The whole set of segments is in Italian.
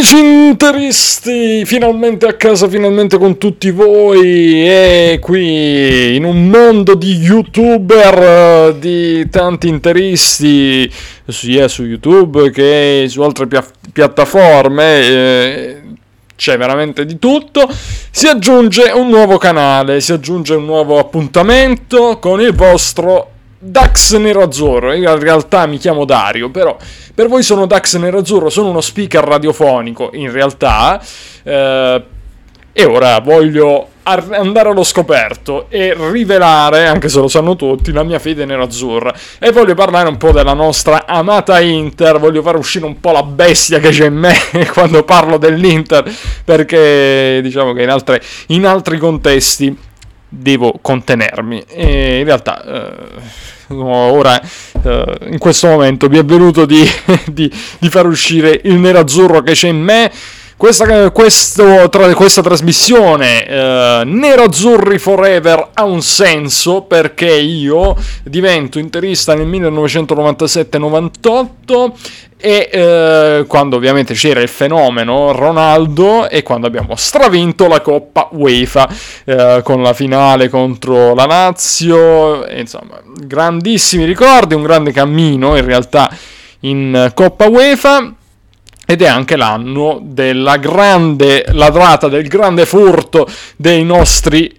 Amici interisti, finalmente a casa, finalmente con tutti voi e qui in un mondo di youtuber, di tanti interisti, sia su YouTube che su altre pia- piattaforme, eh, c'è veramente di tutto, si aggiunge un nuovo canale, si aggiunge un nuovo appuntamento con il vostro Dax Nerazzurro, io in realtà mi chiamo Dario, però per voi sono Dax Nerazzurro, sono uno speaker radiofonico in realtà, eh, e ora voglio ar- andare allo scoperto e rivelare, anche se lo sanno tutti, la mia fede nerazzurra. E voglio parlare un po' della nostra amata Inter, voglio far uscire un po' la bestia che c'è in me quando parlo dell'Inter, perché diciamo che in, altre, in altri contesti devo contenermi. E in realtà... Eh, ora uh, in questo momento mi è venuto di, di, di, far uscire il nerazzurro che c'è in me. Questa, questo, tra, questa trasmissione uh, Nero-Azzurri Forever ha un senso perché io divento interista nel 1997-98 e eh, quando ovviamente c'era il fenomeno Ronaldo e quando abbiamo stravinto la Coppa UEFA eh, con la finale contro la Lazio, insomma, grandissimi ricordi, un grande cammino in realtà in Coppa UEFA ed è anche l'anno della grande ladrata, del grande furto dei nostri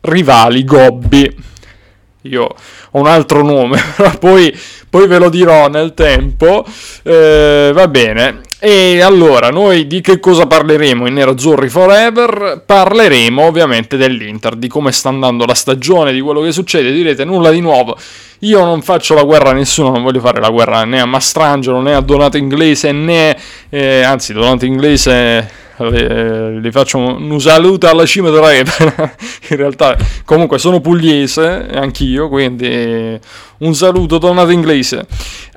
rivali Gobbi. Io ho un altro nome, però poi poi ve lo dirò nel tempo. Eh, va bene. E allora, noi di che cosa parleremo in Nerazzurri Forever? Parleremo ovviamente dell'Inter, di come sta andando la stagione, di quello che succede. Direte nulla di nuovo. Io non faccio la guerra a nessuno, non voglio fare la guerra né a Mastrangelo né a Donato Inglese né... Eh, anzi, Donato Inglese le, faccio un saluto alla cima della rete. In realtà, comunque, sono pugliese anch'io, quindi un saluto tornato inglese.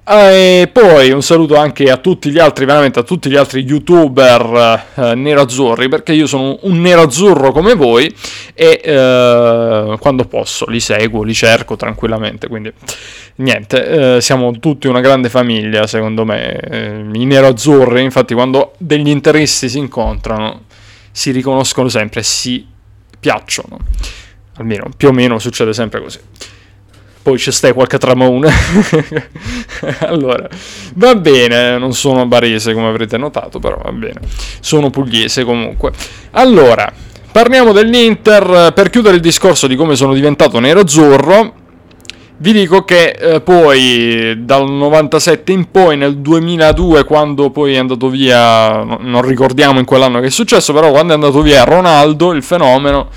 E poi un saluto anche a tutti gli altri, veramente a tutti gli altri youtuber eh, nerazzurri, perché io sono un nerazzurro come voi e eh, quando posso li seguo, li cerco tranquillamente. Quindi niente, eh, siamo tutti una grande famiglia, secondo me. Eh, I nerazzurri, infatti, quando degli interessi si incontrano, si riconoscono sempre, si piacciono. Almeno più o meno succede sempre così poi c'è stai qualche tramone. allora, va bene, non sono barese come avrete notato, però va bene. Sono pugliese comunque. Allora, parliamo dell'Inter. Per chiudere il discorso di come sono diventato nero-azzurro, vi dico che eh, poi dal 97 in poi, nel 2002, quando poi è andato via, non ricordiamo in quell'anno che è successo, però quando è andato via Ronaldo, il fenomeno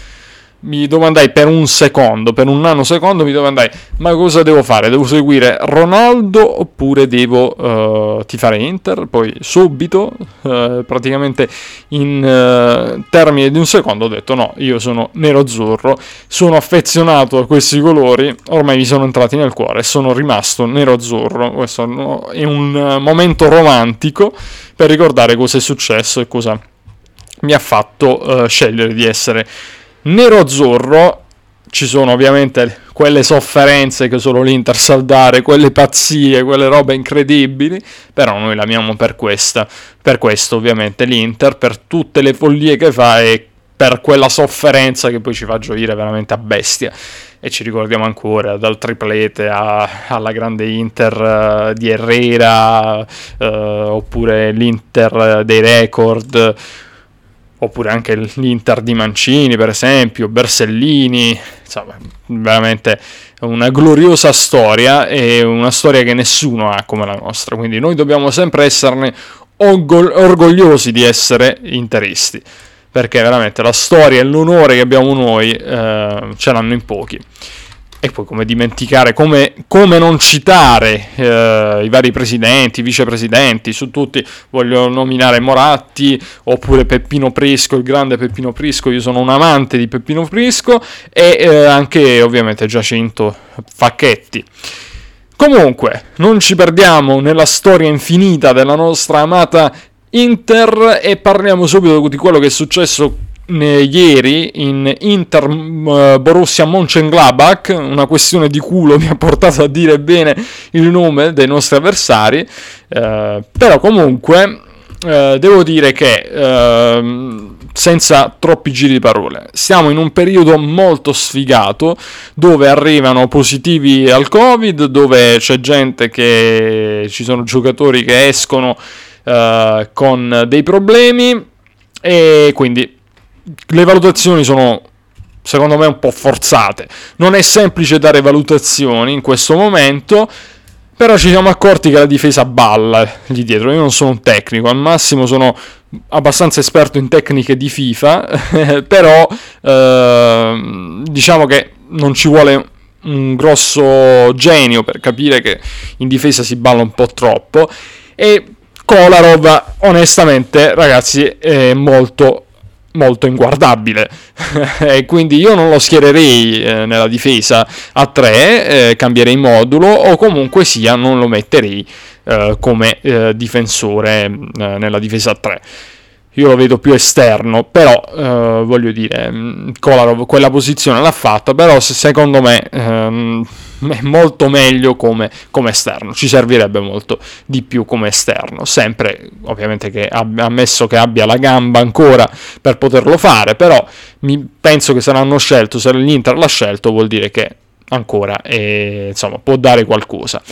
mi domandai per un secondo, per un nanosecondo mi domandai ma cosa devo fare? Devo seguire Ronaldo oppure devo uh, tifare Inter? Poi subito, uh, praticamente in uh, termini di un secondo ho detto no, io sono nero-azzurro, sono affezionato a questi colori, ormai mi sono entrati nel cuore, sono rimasto nero-azzurro, questo è un momento romantico per ricordare cosa è successo e cosa mi ha fatto scegliere di essere Nero-azzurro ci sono ovviamente quelle sofferenze che solo l'Inter sa dare, quelle pazzie, quelle robe incredibili, però noi l'amiamo per questa, per questo ovviamente l'Inter, per tutte le follie che fa e per quella sofferenza che poi ci fa gioire veramente a bestia. E ci ricordiamo ancora dal triplete a, alla grande Inter uh, di Herrera, uh, oppure l'Inter dei record oppure anche l'Inter di Mancini per esempio, Bersellini, insomma veramente una gloriosa storia e una storia che nessuno ha come la nostra, quindi noi dobbiamo sempre esserne orgogliosi di essere interisti, perché veramente la storia e l'onore che abbiamo noi eh, ce l'hanno in pochi. E poi come dimenticare, come, come non citare eh, i vari presidenti, vicepresidenti, su tutti voglio nominare Moratti oppure Peppino Prisco, il grande Peppino Prisco, io sono un amante di Peppino Prisco e eh, anche ovviamente Giacinto Facchetti. Comunque, non ci perdiamo nella storia infinita della nostra amata Inter e parliamo subito di quello che è successo ieri in Inter uh, Borussia Mönchengladbach, una questione di culo mi ha portato a dire bene il nome dei nostri avversari, uh, però comunque eh, devo dire che eh, senza troppi giri di parole, siamo in un periodo molto sfigato dove arrivano positivi al Covid, dove c'è gente che ci sono giocatori che escono eh, con dei problemi e quindi le valutazioni sono secondo me un po' forzate. Non è semplice dare valutazioni in questo momento però ci siamo accorti che la difesa balla lì dietro. Io non sono un tecnico, al massimo sono abbastanza esperto in tecniche di FIFA, però eh, diciamo che non ci vuole un grosso genio per capire che in difesa si balla un po' troppo. E Kolarov, onestamente, ragazzi, è molto molto inguardabile. E quindi io non lo schiererei eh, nella difesa a 3 eh, cambierei modulo o comunque sia non lo metterei eh, come eh, difensore eh, nella difesa a 3 io lo vedo più esterno, però eh, voglio dire, mm, Kolarov quella posizione l'ha fatta, però secondo me ehm, è molto meglio come, come, esterno, ci servirebbe molto di più come esterno, sempre ovviamente che abbia, ammesso che abbia la gamba ancora per poterlo fare, però mi, penso che saranno scelto, se l'Inter l'ha scelto vuol dire che ancora eh, insomma, può dare qualcosa.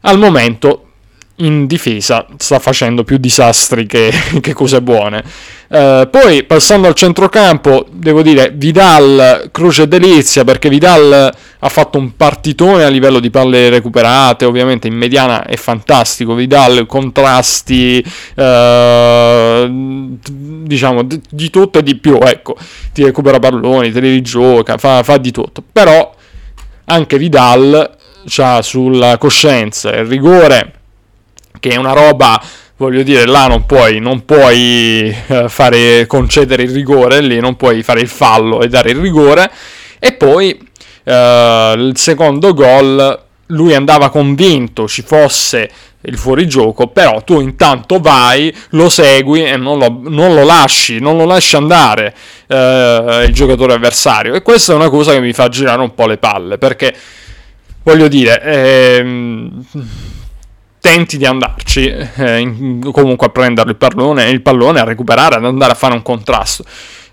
Al momento in difesa sta facendo più disastri che, che cose buone. Uh, poi passando al centrocampo, devo dire Vidal, croce delizia perché Vidal ha fatto un partitone a livello di palle recuperate, ovviamente in mediana è fantastico. Vidal, contrasti, uh, diciamo di, di, tutto e di più. Ecco, ti recupera palloni, te li rigioca, fa, fa di tutto. Però anche Vidal ha sulla coscienza il rigore che è una roba voglio dire, là non puoi, non puoi eh, fare, concedere il rigore, lì non puoi fare il fallo e dare il rigore. E poi eh, il secondo gol, lui andava convinto ci fosse il fuorigioco, però tu intanto vai, lo segui e non lo, non lo lasci, non lo lasci andare eh, il giocatore avversario. E questa è una cosa che mi fa girare un po' le palle, perché voglio dire... Ehm, tenti di andarci, eh, in, comunque a prendere il pallone, il pallone, a recuperare, ad andare a fare un contrasto.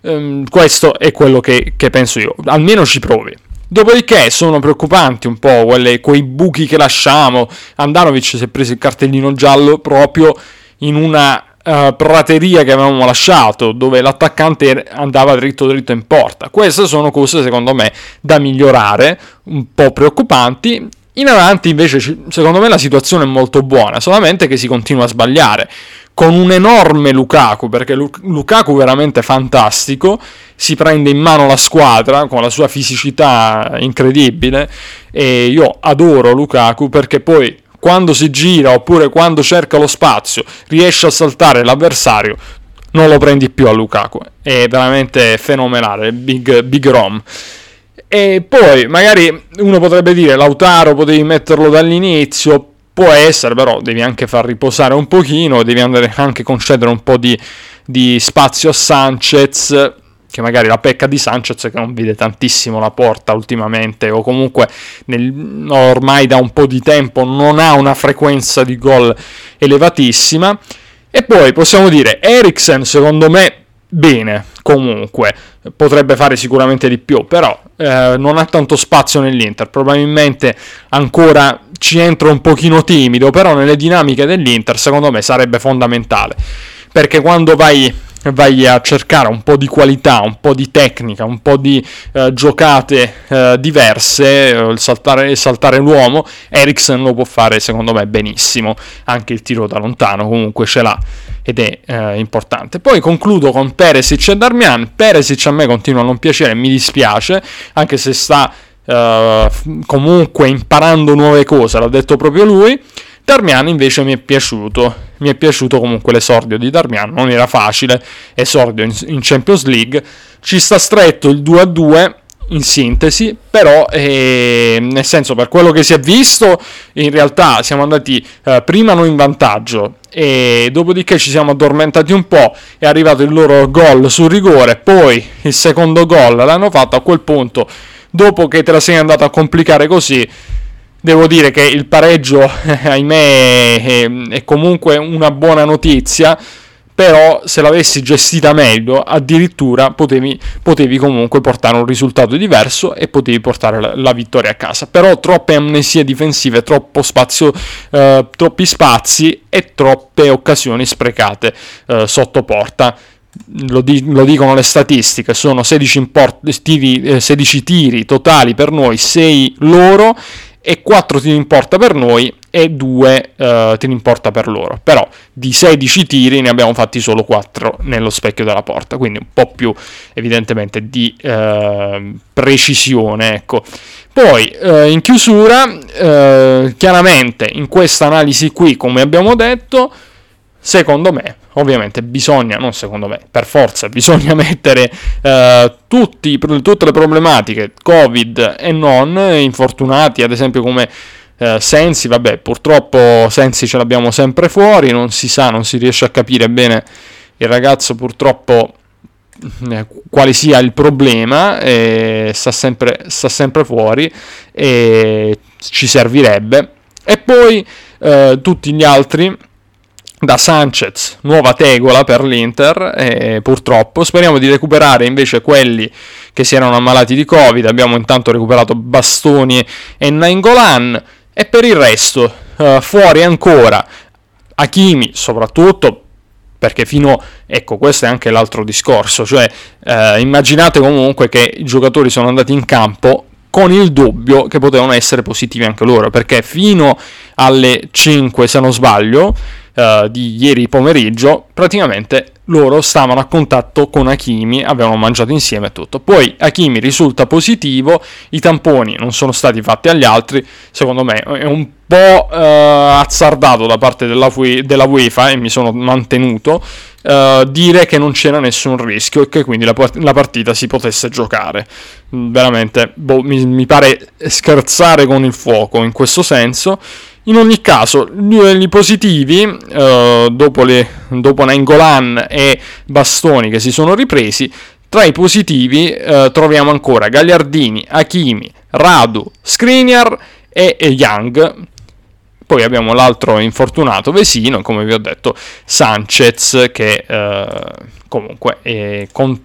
Um, questo è quello che, che, penso io, almeno ci provi. Dopodiché sono preoccupanti un po' quelle, quei buchi che lasciamo. Andanovic si è preso il cartellino giallo proprio in una uh, prateria che avevamo lasciato, dove l'attaccante andava dritto dritto in porta. Queste sono cose secondo me da migliorare, un po' preoccupanti in avanti invece secondo me la situazione è molto buona, solamente che si continua a sbagliare. Con un enorme Lukaku, perché Lukaku veramente fantastico, si prende in mano la squadra con la sua fisicità incredibile e io adoro Lukaku perché poi quando si gira oppure quando cerca lo spazio riesce a saltare l'avversario, non lo prendi più a Lukaku. È veramente fenomenale, Big, big Rom. E poi magari uno potrebbe dire Lautaro potevi metterlo dall'inizio, può essere, però devi anche far riposare un pochino, devi anche concedere un po' di, di spazio a Sanchez, che magari la pecca di Sanchez che non vede tantissimo la porta ultimamente o comunque nel, ormai da un po' di tempo non ha una frequenza di gol elevatissima. E poi possiamo dire Eriksen secondo me bene comunque, potrebbe fare sicuramente di più, però eh, non ha tanto spazio nell'Inter, probabilmente ancora ci entra un pochino timido, però nelle dinamiche dell'Inter secondo me sarebbe fondamentale, perché quando vai vai a cercare un po' di qualità, un po' di tecnica, un po' di eh, giocate eh, diverse, eh, il saltare, saltare, l'uomo, Eriksen lo può fare secondo me benissimo, anche il tiro da lontano comunque ce l'ha ed è eh, importante. Poi concludo con Peresic e Darmian, Peresic a me continua a non piacere, mi dispiace, anche se sta eh, comunque imparando nuove cose, l'ha detto proprio lui. Darmian invece mi è piaciuto, mi è piaciuto comunque l'esordio di Darmian, non era facile, esordio in, Champions League, ci sta stretto il 2-2 in sintesi, però eh, nel senso per quello che si è visto in realtà siamo andati eh, prima noi in vantaggio e dopodiché ci siamo addormentati un po', è arrivato il loro gol sul rigore, poi il secondo gol l'hanno fatto a quel punto, dopo che te la sei andato a complicare così, Devo dire che il pareggio, ahimè, è, comunque una buona notizia, però se l'avessi gestita meglio addirittura potevi, potevi comunque portare un risultato diverso e potevi portare la, vittoria a casa. Però troppe amnesie difensive spazio eh, troppi spazi e troppe occasioni sprecate eh, sotto porta. Lo, di, lo, dicono le statistiche, sono 16, import, tiri, 16 eh, tiri totali per noi, 6 loro e 4 tiri in porta per noi e 2 uh, tiri in porta per loro. Però di 16 tiri ne abbiamo fatti solo 4 nello specchio della porta, quindi un po' più evidentemente di uh, precisione. Ecco. Poi uh, in chiusura, chiaramente in questa analisi qui, come abbiamo detto, secondo me ovviamente bisogna, non secondo me, per forza, bisogna mettere eh, tutti, tutte le problematiche Covid e non, infortunati, ad esempio come eh, Sensi, vabbè, purtroppo Sensi ce l'abbiamo sempre fuori, non si sa, non si riesce a capire bene il ragazzo purtroppo eh, quale sia il problema, eh, sta, sempre, sta sempre fuori e ci servirebbe. E poi eh, tutti gli altri da Sanchez, nuova tegola per l'Inter, eh, purtroppo. Speriamo di recuperare invece quelli che si erano ammalati di Covid. Abbiamo intanto recuperato Bastoni e Nainggolan. E per il resto, eh, fuori ancora Hakimi, soprattutto perché fino ecco questo è anche l'altro discorso cioè eh, immaginate comunque che i giocatori sono andati in campo con il dubbio che potevano essere positivi anche loro perché fino alle 5 se non sbaglio uh, di ieri pomeriggio, praticamente loro stavano a contatto con Hakimi, avevano mangiato insieme e tutto. Poi Hakimi risulta positivo, i tamponi non sono stati fatti agli altri, secondo me è un po' uh, azzardato da parte della, della UEFA e mi sono mantenuto uh, dire che non c'era nessun rischio e che quindi la, la partita si potesse giocare. Veramente, boh, mi, mi pare scherzare con il fuoco in questo senso. In ogni caso, i positivi, eh, dopo, le, dopo Nangolan e Bastoni che si sono ripresi, tra i positivi eh, troviamo ancora Gagliardini, Hakimi, Radu, Skriniar e, e Young. Poi abbiamo l'altro infortunato Vesino, come vi ho detto, Sanchez, che eh, comunque con,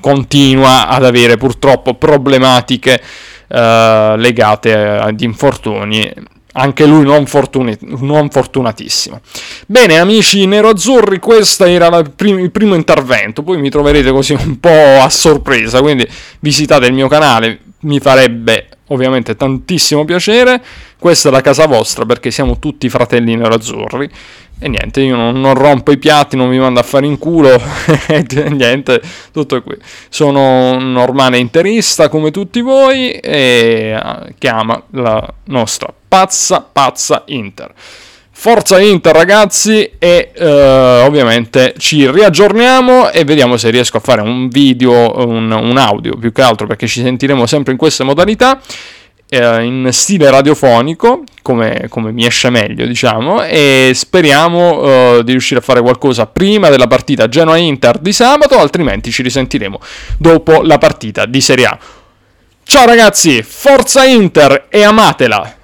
continua ad avere purtroppo problematiche eh, legate ad infortuni anche lui non, fortuni- non, fortunatissimo. Bene, amici nero-azzurri, questo era prim- il primo intervento. Poi mi troverete così un po' a sorpresa. Quindi visitate il mio canale, mi farebbe ovviamente tantissimo piacere. Questa è la casa vostra perché siamo tutti fratelli nero-azzurri. E niente, io non, non, rompo i piatti, non mi mando a fare in culo, niente, tutto qui. Sono un normale interista come tutti voi e eh, chiama la nostra pazza, pazza Inter. Forza Inter ragazzi e uh, ovviamente ci riaggiorniamo e vediamo se riesco a fare un video, un, un audio più che altro perché ci sentiremo sempre in queste modalità eh, in stile radiofonico come, come, mi esce meglio diciamo e speriamo uh, di riuscire a fare qualcosa prima della partita Genoa-Inter di sabato altrimenti ci risentiremo dopo la partita di Serie A. Ciao ragazzi, forza Inter e amatela!